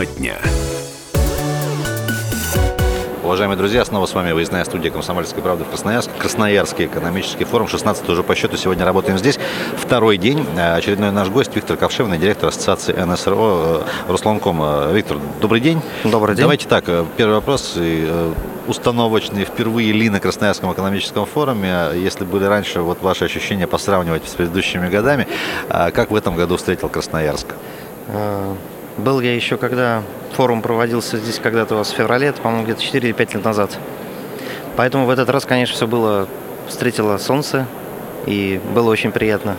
Тема дня. Уважаемые друзья, снова с вами выездная студия «Комсомольской правды» в Красноярске. Красноярский экономический форум, 16 уже по счету. Сегодня работаем здесь. Второй день. Э, очередной наш гость Виктор Ковшевный, директор Ассоциации НСРО э, Русланком. Э, Виктор, добрый день. Добрый день. Давайте так, первый вопрос установочный. Впервые ли на Красноярском экономическом форуме? Если были раньше, вот ваши ощущения посравнивать с предыдущими годами, как в этом году встретил Красноярск? Был я еще, когда форум проводился здесь когда-то у вас в феврале, это, по-моему, где-то 4 или 5 лет назад. Поэтому в этот раз, конечно, все было, встретило солнце, и было очень приятно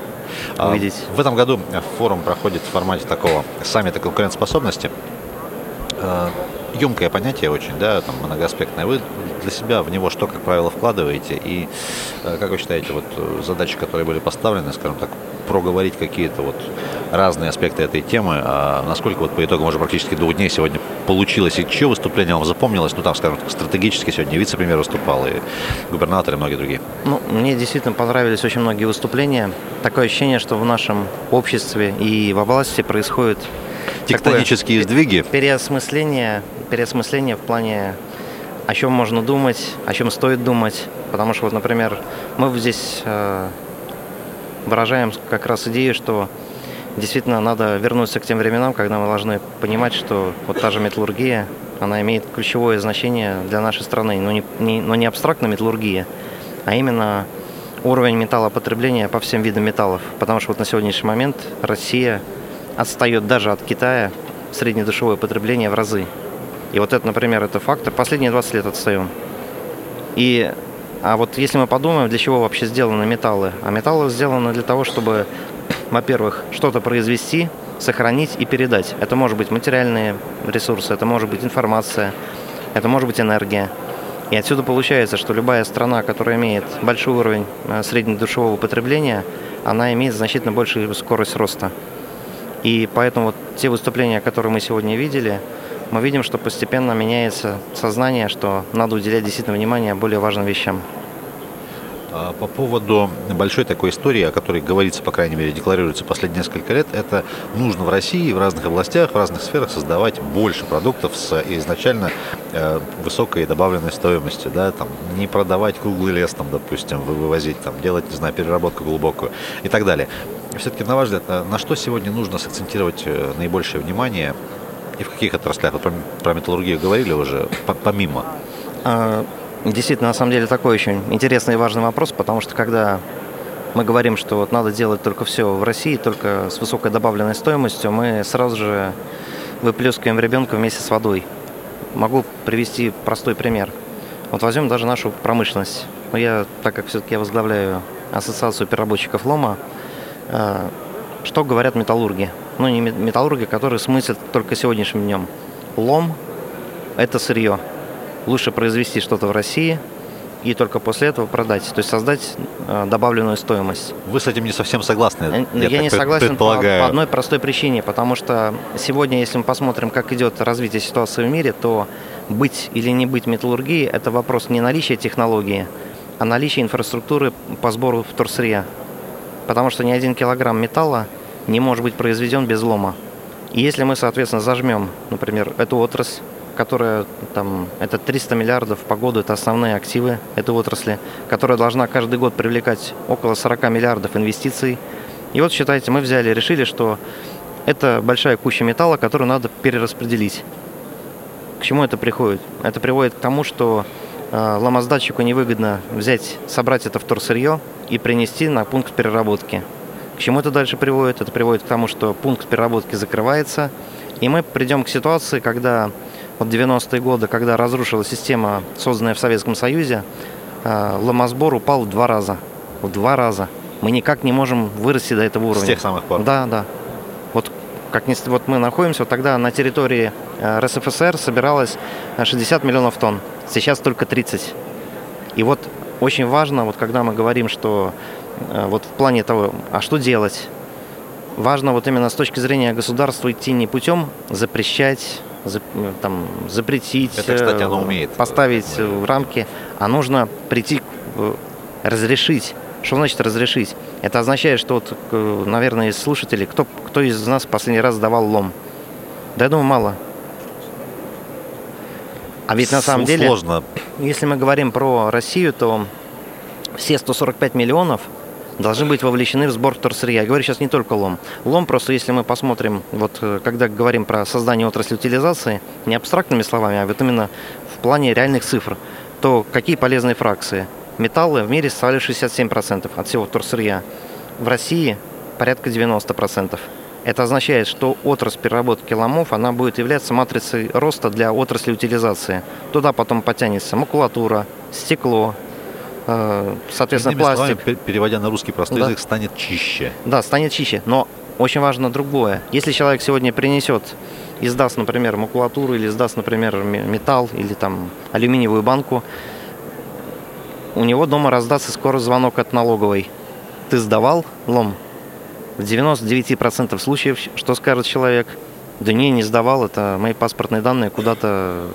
а увидеть. В этом году форум проходит в формате такого саммита конкурентоспособности. Емкое понятие очень, да, там многоаспектное. Вы для себя в него что, как правило, вкладываете? И э, как вы считаете, вот э, задачи, которые были поставлены, скажем так, проговорить какие-то вот разные аспекты этой темы, а насколько вот по итогам уже практически двух дней сегодня получилось, и чье выступление вам запомнилось? Ну, там, скажем, стратегически сегодня вице-премьер выступал, и губернатор, и многие другие. Ну, мне действительно понравились очень многие выступления. Такое ощущение, что в нашем обществе и в области происходит тектонические сдвиги. Переосмысление, переосмысление в плане о чем можно думать, о чем стоит думать. Потому что, вот, например, мы здесь э, выражаем как раз идею, что действительно надо вернуться к тем временам, когда мы должны понимать, что вот та же металлургия, она имеет ключевое значение для нашей страны, но не, не, но не абстрактно металлургия, а именно уровень металлопотребления по всем видам металлов. Потому что вот на сегодняшний момент Россия отстает даже от Китая среднедушевое потребление в разы. И вот это, например, это фактор. Последние 20 лет отстаем. И а вот если мы подумаем, для чего вообще сделаны металлы, а металлы сделаны для того, чтобы, во-первых, что-то произвести, сохранить и передать. Это может быть материальные ресурсы, это может быть информация, это может быть энергия. И отсюда получается, что любая страна, которая имеет большой уровень э, среднедушевого потребления, она имеет значительно большую скорость роста. И поэтому вот те выступления, которые мы сегодня видели, мы видим, что постепенно меняется сознание, что надо уделять действительно внимание более важным вещам. А, по поводу большой такой истории, о которой говорится, по крайней мере, декларируется последние несколько лет, это нужно в России в разных областях, в разных сферах создавать больше продуктов с изначально э, высокой добавленной стоимостью, да, там, не продавать круглый лес, там, допустим, вывозить, там, делать, не знаю, переработку глубокую и так далее. Все-таки, на ваш взгляд, на что сегодня нужно сакцентировать э, наибольшее внимание и в каких отраслях? Вот про, про металлургию говорили уже, помимо. А, действительно, на самом деле, такой очень интересный и важный вопрос, потому что когда мы говорим, что вот надо делать только все в России, только с высокой добавленной стоимостью, мы сразу же выплескиваем ребенка вместе с водой. Могу привести простой пример. Вот возьмем даже нашу промышленность. Но я, так как все-таки я возглавляю ассоциацию переработчиков лома, э, что говорят металлурги? Ну, не металлурги, которые смыслят только сегодняшним днем. Лом – это сырье. Лучше произвести что-то в России и только после этого продать. То есть создать э, добавленную стоимость. Вы с этим не совсем согласны? Я, я не согласен по, по одной простой причине. Потому что сегодня, если мы посмотрим, как идет развитие ситуации в мире, то быть или не быть металлургией – это вопрос не наличия технологии, а наличия инфраструктуры по сбору вторсырья. Потому что ни один килограмм металла – не может быть произведен без лома. И если мы, соответственно, зажмем, например, эту отрасль, которая там, это 300 миллиардов по году, это основные активы этой отрасли, которая должна каждый год привлекать около 40 миллиардов инвестиций. И вот считайте, мы взяли, решили, что это большая куча металла, которую надо перераспределить. К чему это приходит? Это приводит к тому, что э, ломоздатчику невыгодно взять, собрать это вторсырье и принести на пункт переработки чему это дальше приводит? Это приводит к тому, что пункт переработки закрывается, и мы придем к ситуации, когда вот 90-е годы, когда разрушилась система, созданная в Советском Союзе, э, ломосбор упал в два раза. В два раза. Мы никак не можем вырасти до этого уровня. С тех самых пор? Да, да. Вот как вот мы находимся, вот тогда на территории э, РСФСР собиралось 60 миллионов тонн. Сейчас только 30. И вот очень важно, вот когда мы говорим, что Э, вот в плане того, а что делать? Важно вот именно с точки зрения государства идти не путем запрещать, зап, э, там, запретить, Это, кстати, оно умеет. поставить в рамки, а нужно прийти, разрешить. Что значит разрешить? Это означает, что, вот, наверное, из слушателей, кто, кто из нас в последний раз сдавал лом? Да я думаю, мало. А ведь на самом деле, сложно. если мы говорим про Россию, то все 145 миллионов должны быть вовлечены в сбор вторсырья. Я говорю сейчас не только лом. Лом просто, если мы посмотрим, вот э, когда говорим про создание отрасли утилизации, не абстрактными словами, а вот именно в плане реальных цифр, то какие полезные фракции? Металлы в мире составляют 67% от всего вторсырья. В России порядка 90%. Это означает, что отрасль переработки ломов, она будет являться матрицей роста для отрасли утилизации. Туда потом потянется макулатура, стекло, э, соответственно, Иными пластик. Словами, переводя на русский простой да. язык, станет чище. Да, станет чище. Но очень важно другое. Если человек сегодня принесет и сдаст, например, макулатуру, или сдаст, например, металл, или там алюминиевую банку, у него дома раздастся скоро звонок от налоговой. Ты сдавал лом? В 99% случаев что скажет человек? Да не, не сдавал, это мои паспортные данные куда-то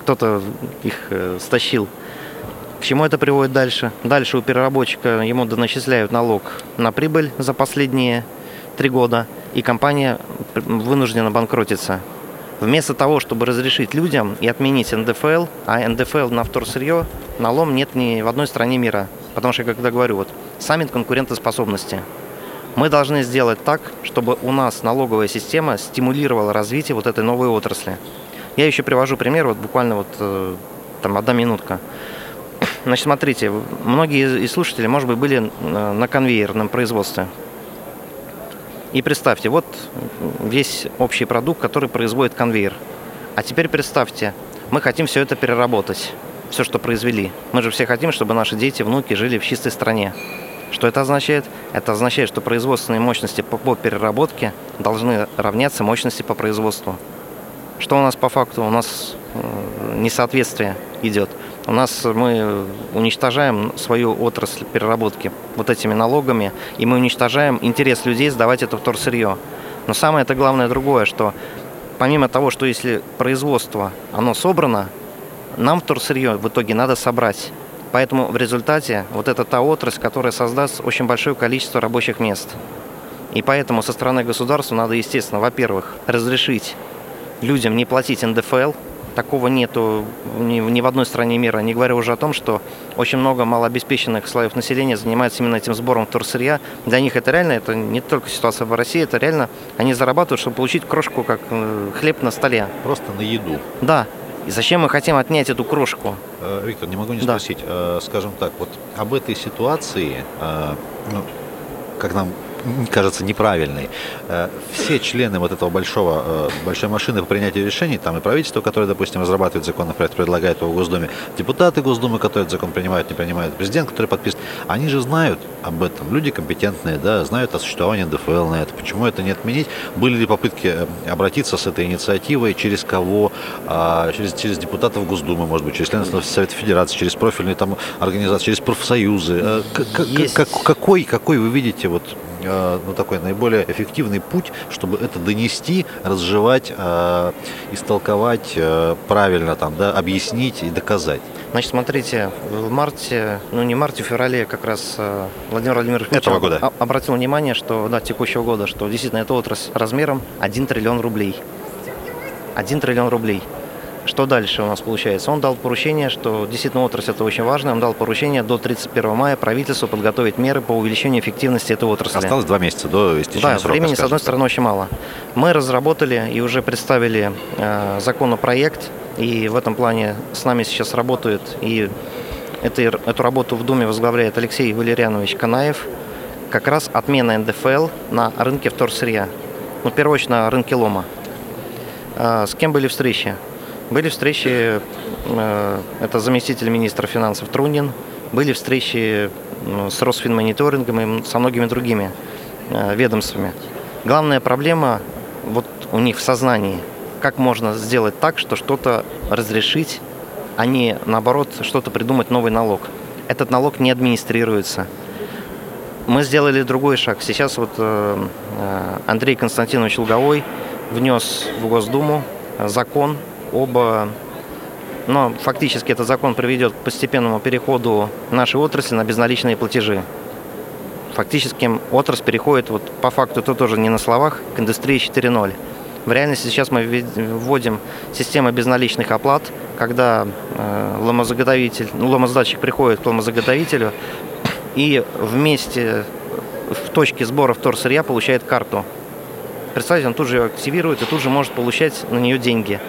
кто-то их э, стащил. К чему это приводит дальше? Дальше у переработчика ему доначисляют налог на прибыль за последние три года, и компания вынуждена банкротиться. Вместо того, чтобы разрешить людям и отменить НДФЛ, а НДФЛ на вторсырье, налом нет ни в одной стране мира. Потому что, когда говорю, вот саммит конкурентоспособности – мы должны сделать так, чтобы у нас налоговая система стимулировала развитие вот этой новой отрасли. Я еще привожу пример, вот буквально вот э, там одна минутка. Значит, смотрите, многие из слушателей, может быть, были на конвейерном производстве. И представьте, вот весь общий продукт, который производит конвейер. А теперь представьте, мы хотим все это переработать, все, что произвели. Мы же все хотим, чтобы наши дети, внуки жили в чистой стране. Что это означает? Это означает, что производственные мощности по, переработке должны равняться мощности по производству. Что у нас по факту? У нас э, несоответствие идет. У нас мы уничтожаем свою отрасль переработки вот этими налогами, и мы уничтожаем интерес людей сдавать это вторсырье. Но самое это главное другое, что помимо того, что если производство, оно собрано, нам вторсырье в итоге надо собрать. Поэтому в результате вот это та отрасль, которая создаст очень большое количество рабочих мест. И поэтому со стороны государства надо, естественно, во-первых, разрешить людям не платить НДФЛ. Такого нету ни, ни в одной стране мира. Не говоря уже о том, что очень много малообеспеченных слоев населения занимаются именно этим сбором вторсырья. Для них это реально, это не только ситуация в России, это реально, они зарабатывают, чтобы получить крошку, как э, хлеб на столе. Просто на еду. Да. И зачем мы хотим отнять эту крошку? Э, Виктор, не могу не спросить, да. Э, скажем так, вот об этой ситуации, э, ну, как нам кажется неправильной. Э, все члены вот этого большого, э, большой машины по принятию решений, там и правительство, которое, допустим, разрабатывает законопроект, предлагает его в Госдуме, депутаты Госдумы, которые этот закон принимают, не принимают, президент, который подписывает, они же знают об этом. Люди компетентные, да, знают о существовании НДФЛ на это. Почему это не отменить? Были ли попытки э, обратиться с этой инициативой, через кого? А, через, через депутатов Госдумы, может быть, через членов Совета Федерации, через профильные там организации, через профсоюзы. Есть. Какой, какой вы видите вот ну, такой наиболее эффективный путь, чтобы это донести, разжевать, э, истолковать э, правильно, там, да, объяснить и доказать. Значит, смотрите, в марте, ну не марте, в феврале как раз Владимир Владимирович Этого года. обратил внимание, что, да, текущего года, что действительно эта отрасль размером 1 триллион рублей. 1 триллион рублей. Что дальше у нас получается? Он дал поручение, что действительно отрасль это очень важно, он дал поручение до 31 мая правительству подготовить меры по увеличению эффективности этой отрасли. Осталось два месяца до истечения да, срока. времени, с одной стороны, очень мало. Мы разработали и уже представили э, законопроект, и в этом плане с нами сейчас работают, и это, эту работу в Думе возглавляет Алексей Валерьянович Канаев, как раз отмена НДФЛ на рынке вторсырья. Ну, в первую очередь, на рынке лома. Э, с кем были встречи? Были встречи, э, это заместитель министра финансов Трунин, были встречи с Росфинмониторингом и со многими другими э, ведомствами. Главная проблема вот у них в сознании, как можно сделать так, что что-то разрешить, а не наоборот что-то придумать новый налог. Этот налог не администрируется. Мы сделали другой шаг. Сейчас вот э, Андрей Константинович Луговой внес в Госдуму закон оба но фактически этот закон приведет к постепенному переходу нашей отрасли на безналичные платежи. Фактически отрасль переходит, вот по факту это тоже не на словах, к индустрии 4.0. В реальности сейчас мы вводим систему безналичных оплат, когда э, ломозаготовитель, ну, ломозадатчик приходит к ломозаготовителю и вместе в точке сбора вторсырья получает карту. Представьте, он тут же ее активирует и тут же может получать на нее деньги.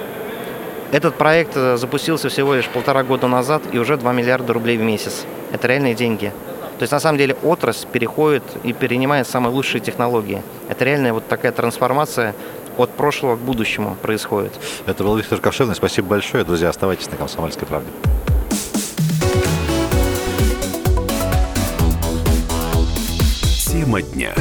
Этот проект э, запустился всего лишь полтора года назад и уже 2 миллиарда рублей в месяц. Это реальные деньги. То есть на самом деле отрасль переходит и перенимает самые лучшие технологии. Это реальная вот такая трансформация от прошлого к будущему происходит. Это был Виктор Ковшевный. Спасибо большое. Друзья, оставайтесь на «Комсомольской правде». Тема дня.